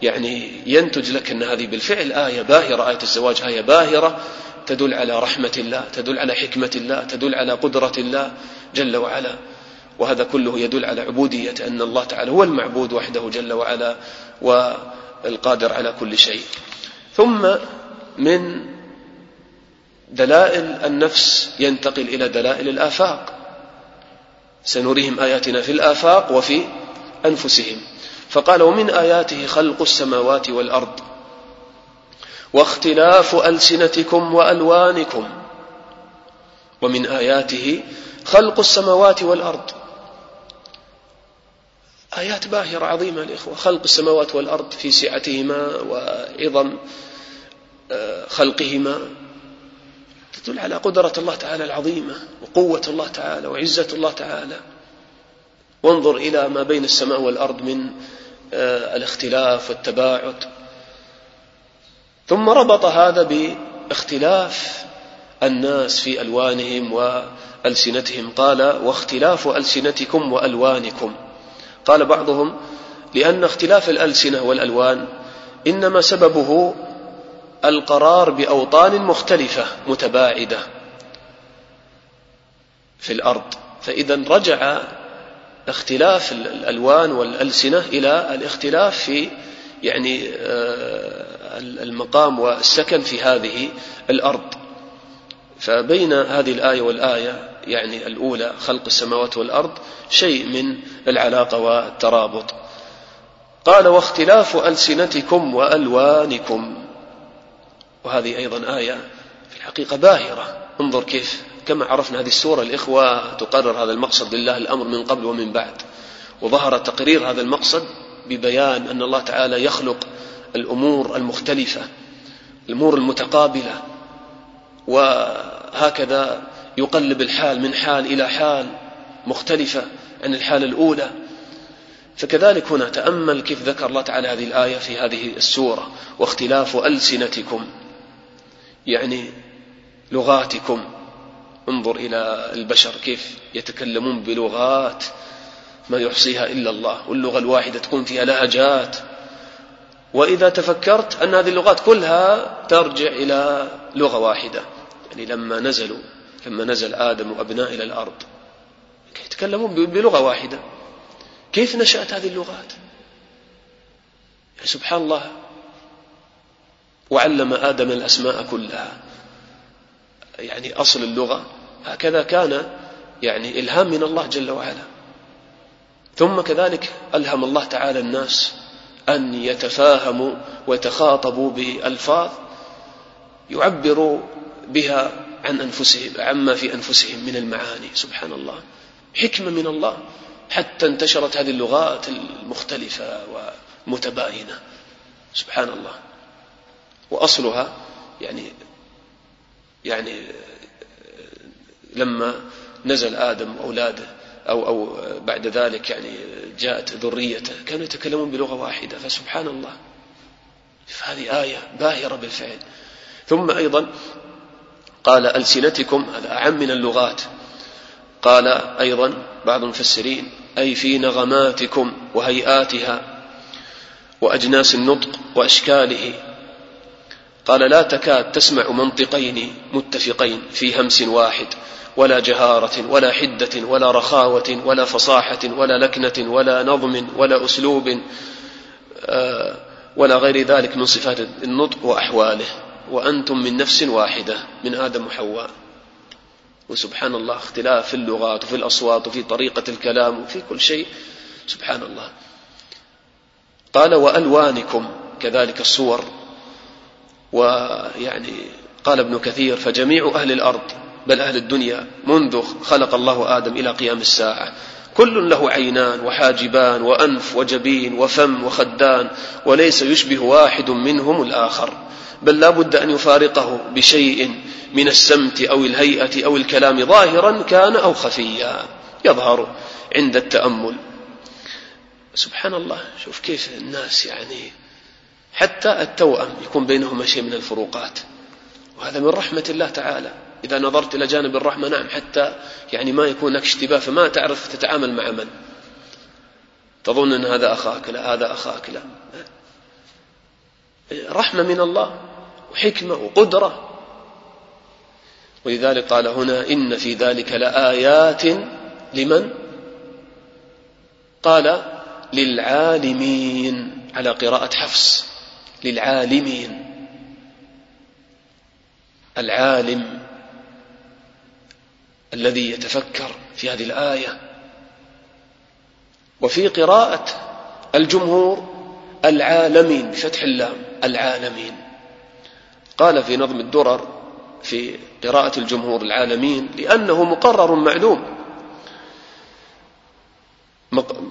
يعني ينتج لك أن هذه بالفعل آية باهرة آية الزواج آية باهرة تدل على رحمة الله تدل على حكمة الله تدل على قدرة الله جل وعلا. وهذا كله يدل على عبودية أن الله تعالى هو المعبود وحده جل وعلا والقادر على كل شيء. ثم من دلائل النفس ينتقل إلى دلائل الآفاق. سنريهم آياتنا في الآفاق وفي أنفسهم. فقال ومن آياته خلق السماوات والأرض واختلاف ألسنتكم وألوانكم ومن آياته خلق السماوات والأرض. آيات باهرة عظيمة الإخوة خلق السماوات والأرض في سعتهما وعظم آه، خلقهما. تدل على قدرة الله تعالى العظيمة وقوة الله تعالى وعزة الله تعالى. وانظر إلى ما بين السماء والأرض من آه، الاختلاف والتباعد. ثم ربط هذا باختلاف الناس في ألوانهم وألسنتهم. قال واختلاف ألسنتكم وألوانكم. قال بعضهم لأن اختلاف الألسنة والألوان إنما سببه القرار بأوطان مختلفة متباعدة في الأرض. فإذا رجع اختلاف الألوان والألسنة إلى الاختلاف في يعني آه، المقام والسكن في هذه الأرض. فبين هذه الآية والآية يعني الأولى خلق السماوات والأرض شيء من العلاقة والترابط. قال واختلاف ألسنتكم وألوانكم. وهذه أيضا آية في الحقيقة باهرة. انظر كيف كما عرفنا هذه السورة الإخوة تقرر هذا المقصد لله الأمر من قبل ومن بعد. وظهر تقرير هذا المقصد ببيان أن الله تعالى يخلق الأمور المختلفة الأمور المتقابلة وهكذا يقلب الحال من حال إلى حال مختلفة عن الحال الأولى. فكذلك هنا تأمل كيف ذكر الله تعالى هذه الآية في هذه السورة واختلاف ألسنتكم يعني لغاتكم. انظر إلى البشر كيف يتكلمون بلغات ما يحصيها إلا الله واللغة الواحدة تكون فيها لهجات. وإذا تفكرت أن هذه اللغات كلها ترجع إلى لغة واحدة. يعني لما نزلوا لما نزل آدم وأبناء إلى الأرض يتكلمون بلغة واحدة. كيف نشأت هذه اللغات؟ يعني سبحان الله وعلم آدم الأسماء كلها. يعني أصل اللغة هكذا كان يعني إلهام من الله جل وعلا. ثم كذلك ألهم الله تعالى الناس أن يتفاهموا ويتخاطبوا بألفاظ يعبروا بها عن أنفسهم عما في أنفسهم من المعاني سبحان الله حكمة من الله حتى انتشرت هذه اللغات المختلفة ومتباينة سبحان الله وأصلها يعني يعني لما نزل آدم وأولاده أو أو بعد ذلك يعني جاءت ذريته كانوا يتكلمون بلغة واحدة فسبحان الله. فهذه آية باهرة بالفعل. ثم أيضا قال ألسنتكم هذا أعم من اللغات. قال أيضا بعض المفسرين أي في نغماتكم وهيئاتها وأجناس النطق وأشكاله. قال لا تكاد تسمع منطقين متفقين في همس واحد ولا جهارة ولا حدة ولا رخاوة ولا فصاحة ولا لكنة ولا نظم ولا أسلوب آه، ولا غير ذلك من صفات النطق وأحواله. وأنتم من نفس واحدة من آدم وحواء. وسبحان الله اختلاف في اللغات وفي الأصوات وفي طريقة الكلام وفي كل شيء. سبحان الله قال وألوانكم كذلك الصور. ويعني قال ابن كثير فجميع أهل الأرض بل أهل الدنيا منذ خلق الله آدم إلى قيام الساعة. كل له عينان وحاجبان وأنف وجبين وفم وخدان وليس يشبه واحد منهم الآخر. بل لا بد أن يفارقه بشيء من السمت أو الهيئة أو الكلام ظاهرا كان أو خفيا. يظهر عند التأمل. سبحان الله شوف كيف الناس يعني حتى التوأم يكون بينهما شيء من الفروقات. وهذا من رحمة الله تعالى. إذا نظرت إلى جانب الرحمة نعم حتى يعني ما يكون لك اشتباه فما تعرف تتعامل مع من. تظن أن هذا أخاك لا هذا أخاك لا. رحمة من الله وحكمة وقدرة. ولذلك قال هنا إن في ذلك لآيات لمن؟ قال للعالمين على قراءة حفص. للعالمين. العالم الذي يتفكر في هذه الآية. وفي قراءة الجمهور العالمين بفتح اللام. العالمين. قال في نظم الدرر في قراءة الجمهور العالمين لأنه مقرر معلوم.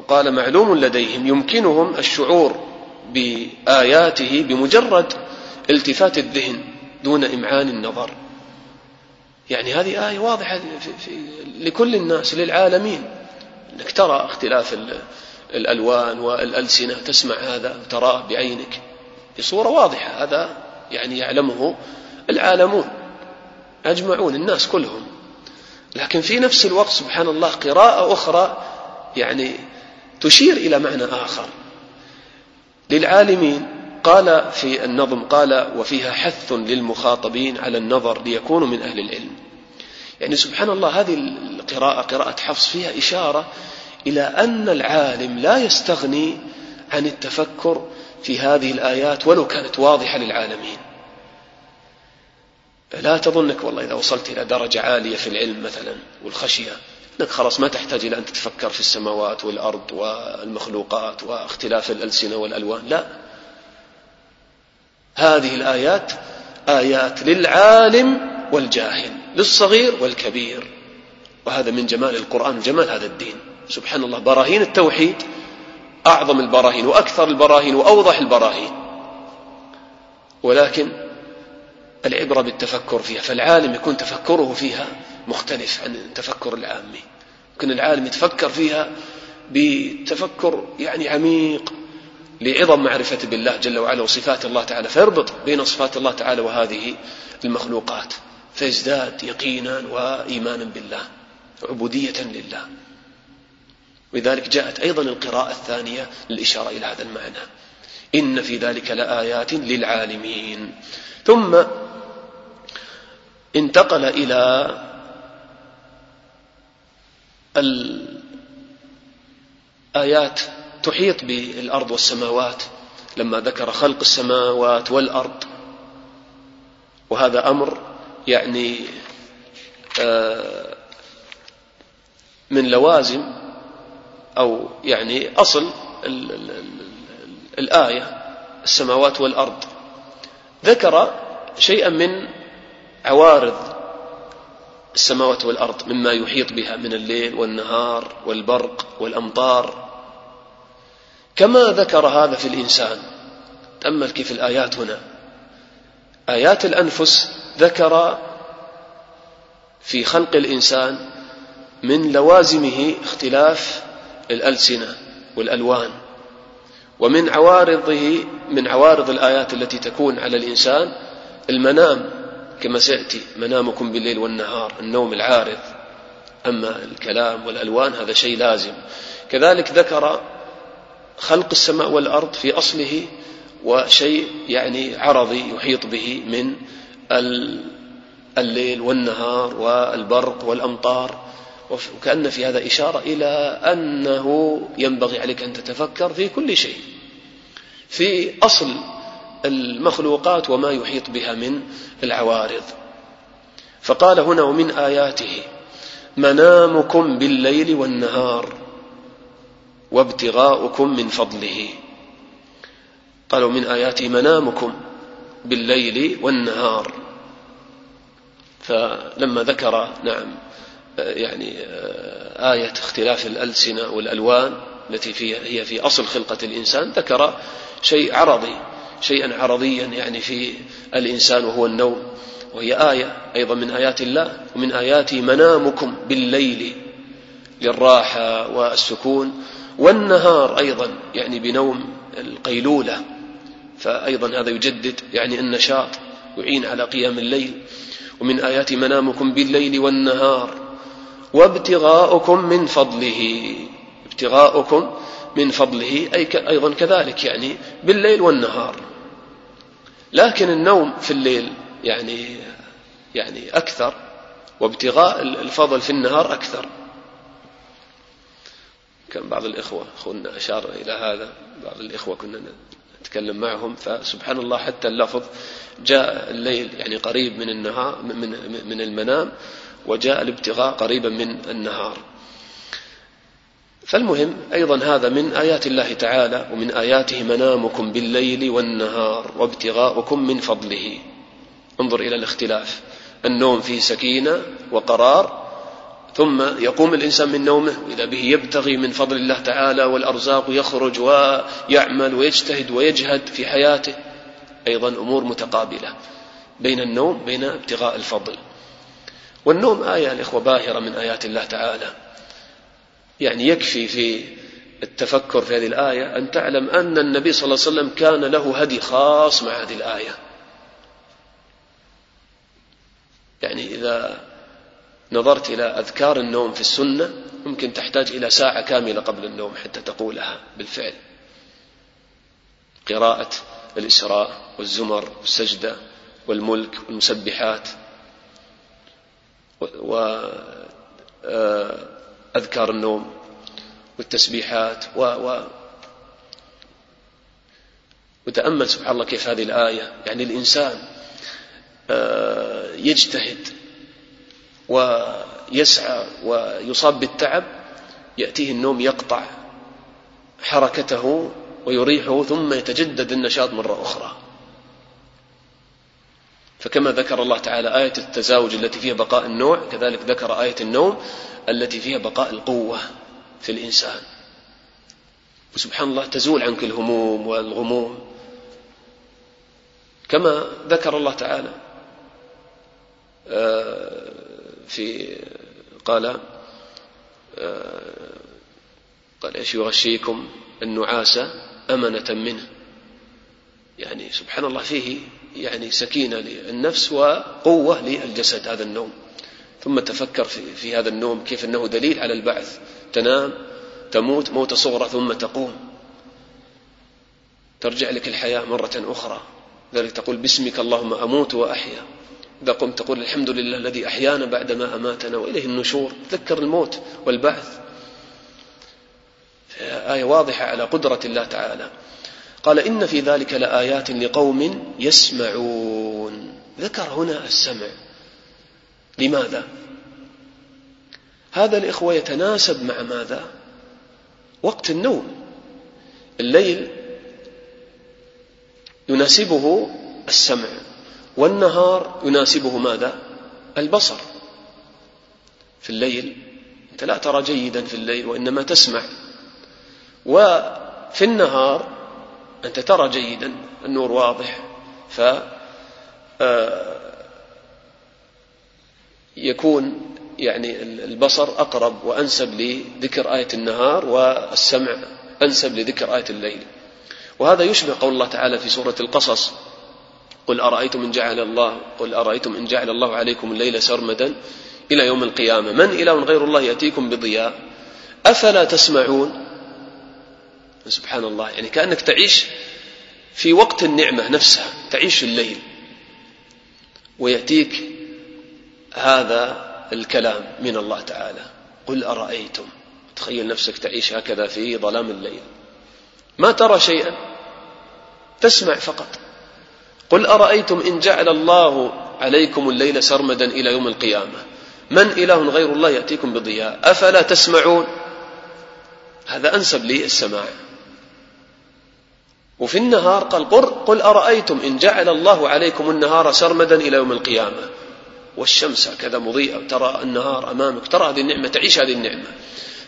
قال معلوم لديهم يمكنهم الشعور بآياته بمجرد التفات الذهن دون إمعان النظر. يعني هذه آية واضحة في في لكل الناس للعالمين. أنك ترى اختلاف الألوان والألسنة تسمع هذا وتراه بعينك. بصورة واضحة هذا يعني يعلمه العالمون أجمعون الناس كلهم. لكن في نفس الوقت سبحان الله قراءة أخرى يعني تشير إلى معنى آخر. للعالمين قال في النظم قال وفيها حث للمخاطبين على النظر ليكونوا من أهل العلم. يعني سبحان الله هذه القراءة قراءة حفص فيها إشارة إلى أن العالم لا يستغني عن التفكر في هذه الآيات ولو كانت واضحة للعالمين. لا تظنك والله إذا وصلت إلى درجة عالية في العلم مثلا والخشية أنك خلاص ما تحتاج إلى أن تتفكر في السماوات والأرض والمخلوقات واختلاف الألسنة والألوان لا. هذه الآيات آيات للعالم والجاهل للصغير والكبير. وهذا من جمال القرآن وجمال هذا الدين. سبحان الله براهين التوحيد أعظم البراهين وأكثر البراهين وأوضح البراهين. ولكن العبرة بالتفكر فيها فالعالم يكون تفكره فيها مختلف عن التفكر العامي. يمكن العالم يتفكر فيها بتفكر يعني عميق لعظم معرفة بالله جل وعلا وصفات الله تعالى فيربط بين صفات الله تعالى وهذه المخلوقات فيزداد يقينا وإيمانا بالله عبودية لله. ولذلك جاءت أيضا القراءة الثانية للإشارة إلى هذا المعنى. إن في ذلك لآيات للعالمين. ثم انتقل إلى الآيات تحيط بالأرض والسماوات. لما ذكر خلق السماوات والأرض وهذا أمر يعني آه، من لوازم أو يعني أصل الآية السماوات والأرض. ذكر شيئا من عوارض السماوات والأرض مما يحيط بها من الليل والنهار والبرق والأمطار. كما ذكر هذا في الإنسان تأمل كيف الآيات هنا. آيات الأنفس ذكر في خلق الإنسان من لوازمه اختلاف الألسنة والألوان. ومن عوارضه من عوارض الآيات التي تكون على الإنسان المنام كما سيأتي منامكم بالليل والنهار النوم العارض. أما الكلام والألوان هذا شيء لازم. كذلك ذكر خلق السماء والأرض في أصله وشيء يعني عرضي يحيط به من الليل والنهار والبرق والأمطار. وكأن في هذا إشارة إلى أنه ينبغي عليك أن تتفكر في كل شيء في أصل المخلوقات وما يحيط بها من العوارض. فقال هنا ومن آياته منامكم بالليل والنهار وابتغاؤكم من فضله. قالوا من آياته منامكم بالليل والنهار. فلما ذكر نعم يعني آية اختلاف الألسنة والألوان التي في هي في أصل خلقة الإنسان. ذكر شيء عرضي شيئا عرضيا يعني في الإنسان وهو النوم وهي آية أيضا من آيات الله ومن آياته منامكم بالليل للراحة والسكون والنهار أيضا يعني بنوم القيلولة. فأيضا هذا يجدد يعني النشاط يعين على قيام الليل. ومن آيات منامكم بالليل والنهار وابتغاؤكم من فضله. ابتغاؤكم من فضله أي أيضا كذلك يعني بالليل والنهار. لكن النوم في الليل يعني يعني أكثر وابتغاء الفضل في النهار أكثر. كان بعض الإخوة أخونا أشار إلى هذا بعض الإخوة كنا نتكلم معهم فسبحان الله حتى اللفظ جاء الليل يعني قريب من النهار من من المنام. وجاء الابتغاء قريبا من النهار. فالمهم أيضا هذا من آيات الله تعالى ومن آياته منامكم بالليل والنهار وابتغاؤكم من فضله. انظر إلى الاختلاف. النوم فيه سكينة وقرار ثم يقوم الإنسان من نومه. وإذا به يبتغي من فضل الله تعالى والأرزاق يخرج ويعمل ويجتهد ويجهد في حياته أيضا أمور متقابلة بين النوم بين ابتغاء الفضل. والنوم آية الإخوة باهرة من آيات الله تعالى. يعني يكفي في التفكر في هذه الآية أن تعلم أن النبي صلى الله عليه وسلم كان له هدي خاص مع هذه الآية. يعني إذا نظرت إلى أذكار النوم في السنة ممكن تحتاج إلى ساعة كاملة قبل النوم حتى تقولها بالفعل. قراءة الإسراء والزمر والسجدة والملك والمسبحات. وأذكار النوم والتسبيحات و, و وتأمل سبحان الله كيف هذه الآية. يعني الإنسان يجتهد ويسعى ويصاب بالتعب يأتيه النوم يقطع حركته ويريحه ثم يتجدد النشاط مرة أخرى. فكما ذكر الله تعالى آية التزاوج التي فيها بقاء النوع كذلك ذكر آية النوم التي فيها بقاء القوة في الإنسان. وسبحان الله تزول عنك الهموم والغموم. كما ذكر الله تعالى آه، في قال آه، قال إيش يغشيكم النعاس أمنة منه. يعني سبحان الله فيه يعني سكينة للنفس وقوة للجسد هذا النوم. ثم تفكر في, في هذا النوم كيف أنه دليل على البعث. تنام تموت موت صغرى ثم تقوم. ترجع لك الحياة مرة أخرى. ذلك تقول باسمك اللهم أموت وأحيا. إذا قمت تقول الحمد لله الذي أحيانا بعدما أماتنا وإليه النشور. تذكر الموت والبعث. آية واضحة على قدرة الله تعالى. قال إن في ذلك لآيات لقوم يسمعون. ذكر هنا السمع. لماذا؟ هذا الإخوة يتناسب مع ماذا؟ وقت النوم. الليل يناسبه السمع والنهار يناسبه ماذا؟ البصر. في الليل أنت لا ترى جيدا في الليل وإنما تسمع. وفي النهار أنت ترى جيدا النور واضح ف آه، يكون يعني البصر أقرب وأنسب لذكر آية النهار والسمع أنسب لذكر آية الليل. وهذا يشبه قول الله تعالى في سورة القصص قل أرأيتم إن جعل الله قل أرأيتم إن جعل الله عليكم الليل سرمدا إلى يوم القيامة؟ من إله غير الله يأتيكم بضياء؟ أفلا تسمعون؟ سبحان الله. يعني كأنك تعيش في وقت النعمة نفسها تعيش الليل. ويأتيك هذا الكلام من الله تعالى. قل أرأيتم؟ تخيل نفسك تعيش هكذا في ظلام الليل. ما ترى شيئا؟ تسمع فقط. قل أرأيتم إن جعل الله عليكم الليل سرمدا إلى يوم القيامة؟ من إله غير الله يأتيكم بضياء؟ أفلا تسمعون؟ هذا أنسب لي السماع. وفي النهار قال قر قل أرأيتم إن جعل الله عليكم النهار سرمدا إلى يوم القيامة؟ والشمس هكذا مضيئة ترى النهار أمامك ترى هذه النعمة تعيش هذه النعمة.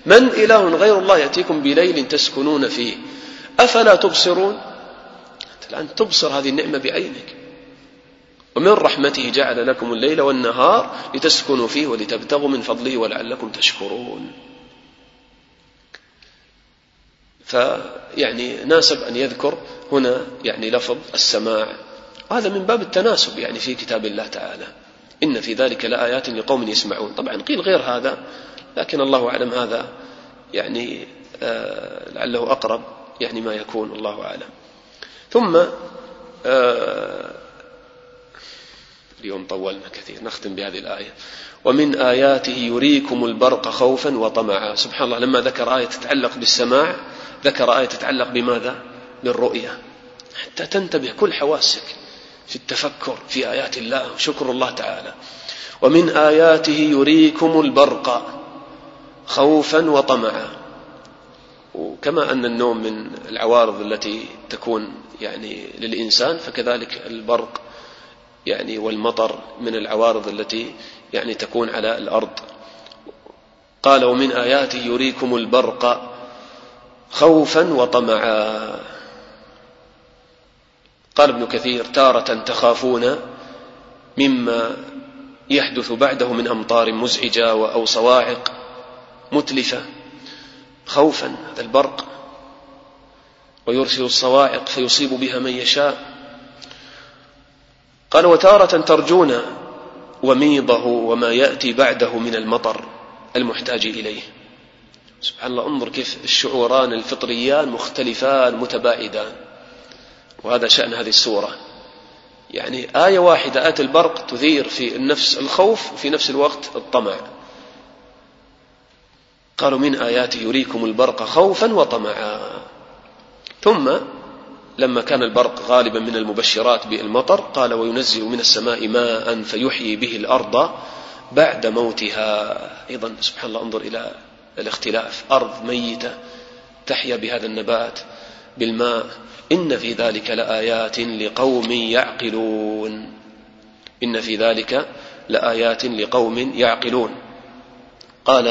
من إله غير الله يأتيكم بليل تسكنون فيه. أفلا تبصرون؟ أنت الآن تبصر هذه النعمة بعينك ومن رحمته جعل لكم الليل والنهار لتسكنوا فيه ولتبتغوا من فضله ولعلكم تشكرون. فيعني ناسب أن يذكر هنا يعني لفظ السماع. وهذا من باب التناسب يعني في كتاب الله تعالى. إن في ذلك لآيات لقوم يسمعون. طبعا قيل غير هذا لكن الله أعلم هذا يعني آه لعله أقرب يعني ما يكون الله أعلم. ثم آه اليوم طولنا كثير نختم بهذه الآية. ومن آياته يريكم البرق خوفا وطمعا. سبحان الله لما ذكر آية تتعلق بالسماع ذكر آية تتعلق بماذا؟ بالرؤية. حتى تنتبه كل حواسك في التفكر في آيات الله. وشكر الله تعالى. ومن آياته يريكم البرق خوفا وطمعا. وكما أن النوم من العوارض التي تكون يعني للإنسان فكذلك البرق يعني والمطر من العوارض التي يعني تكون على الأرض. قال ومن آياته يريكم البرق خوفا وطمعا. قال ابن كثير تارة تخافون مما يحدث بعده من أمطار مزعجة أو صواعق متلفة. خوفا هذا البرق. ويرسل الصواعق فيصيب بها من يشاء. قال وتارة ترجون وميضه وما يأتي بعده من المطر المحتاج إليه. سبحان الله انظر كيف الشعوران الفطريان مختلفان متباعدان. وهذا شأن هذه السورة. يعني آية واحدة آية البرق تثير في النفس الخوف وفي نفس الوقت الطمع. قالوا من آياته يريكم البرق خوفا وطمعا. ثم لما كان البرق غالبا من المبشرات بالمطر قال وينزل من السماء ماء فيحيي به الأرض بعد موتها. أيضا سبحان الله انظر إلى الاختلاف أرض ميتة تحيا بهذا النبات بالماء. إن في ذلك لآيات لقوم يعقلون. إن في ذلك لآيات لقوم يعقلون. قال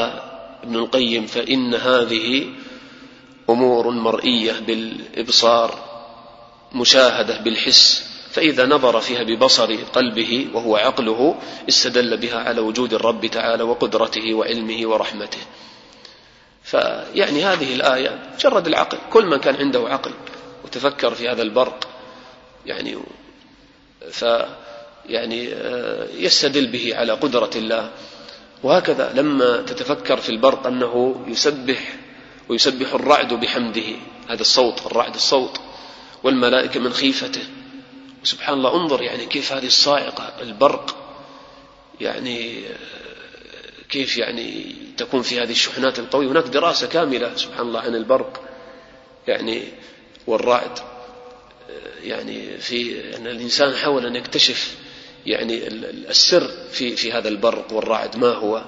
ابن القيم فإن هذه أمور مرئية بالإبصار مشاهدة بالحس. فإذا نظر فيها ببصر قلبه وهو عقله استدل بها على وجود الرب تعالى وقدرته وعلمه ورحمته. فيعني هذه الآية مجرد العقل كل من كان عنده عقل وتفكر في هذا البرق يعني ف يعني آه، يستدل به على قدرة الله. وهكذا لما تتفكر في البرق أنه يسبح ويسبح الرعد بحمده هذا الصوت الرعد الصوت والملائكة من خيفته. سبحان الله انظر يعني كيف هذه الصاعقة البرق يعني كيف يعني تكون في هذه الشحنات القوية؟ هناك دراسة كاملة سبحان الله عن البرق يعني والرعد يعني في أن الإنسان حاول أن يكتشف يعني السر في في هذا البرق والرعد ما هو؟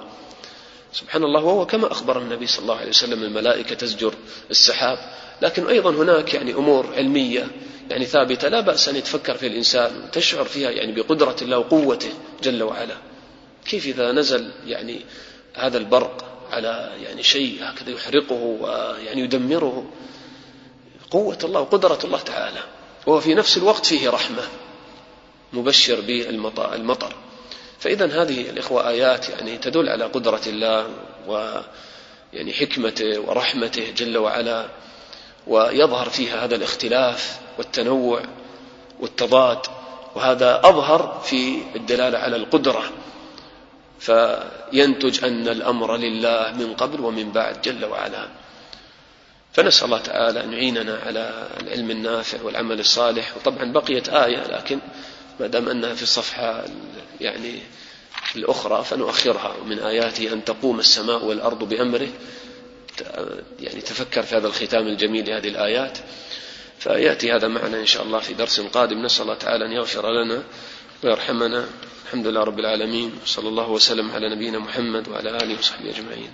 سبحان الله وهو كما أخبر النبي صلى الله عليه وسلم الملائكة تزجر السحاب. لكن أيضا هناك يعني أمور علمية يعني ثابتة لا بأس أن يتفكر في الإنسان وتشعر فيها يعني بقدرة الله وقوته جل وعلا. كيف إذا نزل يعني هذا البرق على يعني شيء هكذا يحرقه ويعني يدمره؟ قوة الله وقدرة الله تعالى. وهو في نفس الوقت فيه رحمة مبشر بالمطر فإذا هذه الإخوة آيات يعني تدل على قدرة الله و يعني حكمته ورحمته جل وعلا ويظهر فيها هذا الاختلاف والتنوع والتضاد وهذا أظهر في الدلالة على القدرة. فينتج أن الأمر لله من قبل ومن بعد جل وعلا. فنسأل الله تعالى أن يعيننا على العلم النافع والعمل الصالح. وطبعا بقيت آية لكن ما دام أنها في الصفحة يعني الأخرى فنؤخرها. ومن آياته أن تقوم السماء والأرض بأمره. يعني تفكر في هذا الختام الجميل لهذه الآيات. فيأتي هذا معنا إن شاء الله في درس قادم. نسأل الله تعالى أن يغفر لنا ويرحمنا. الحمد لله رب العالمين صلى الله وسلم على نبينا محمد وعلى آله وصحبه أجمعين.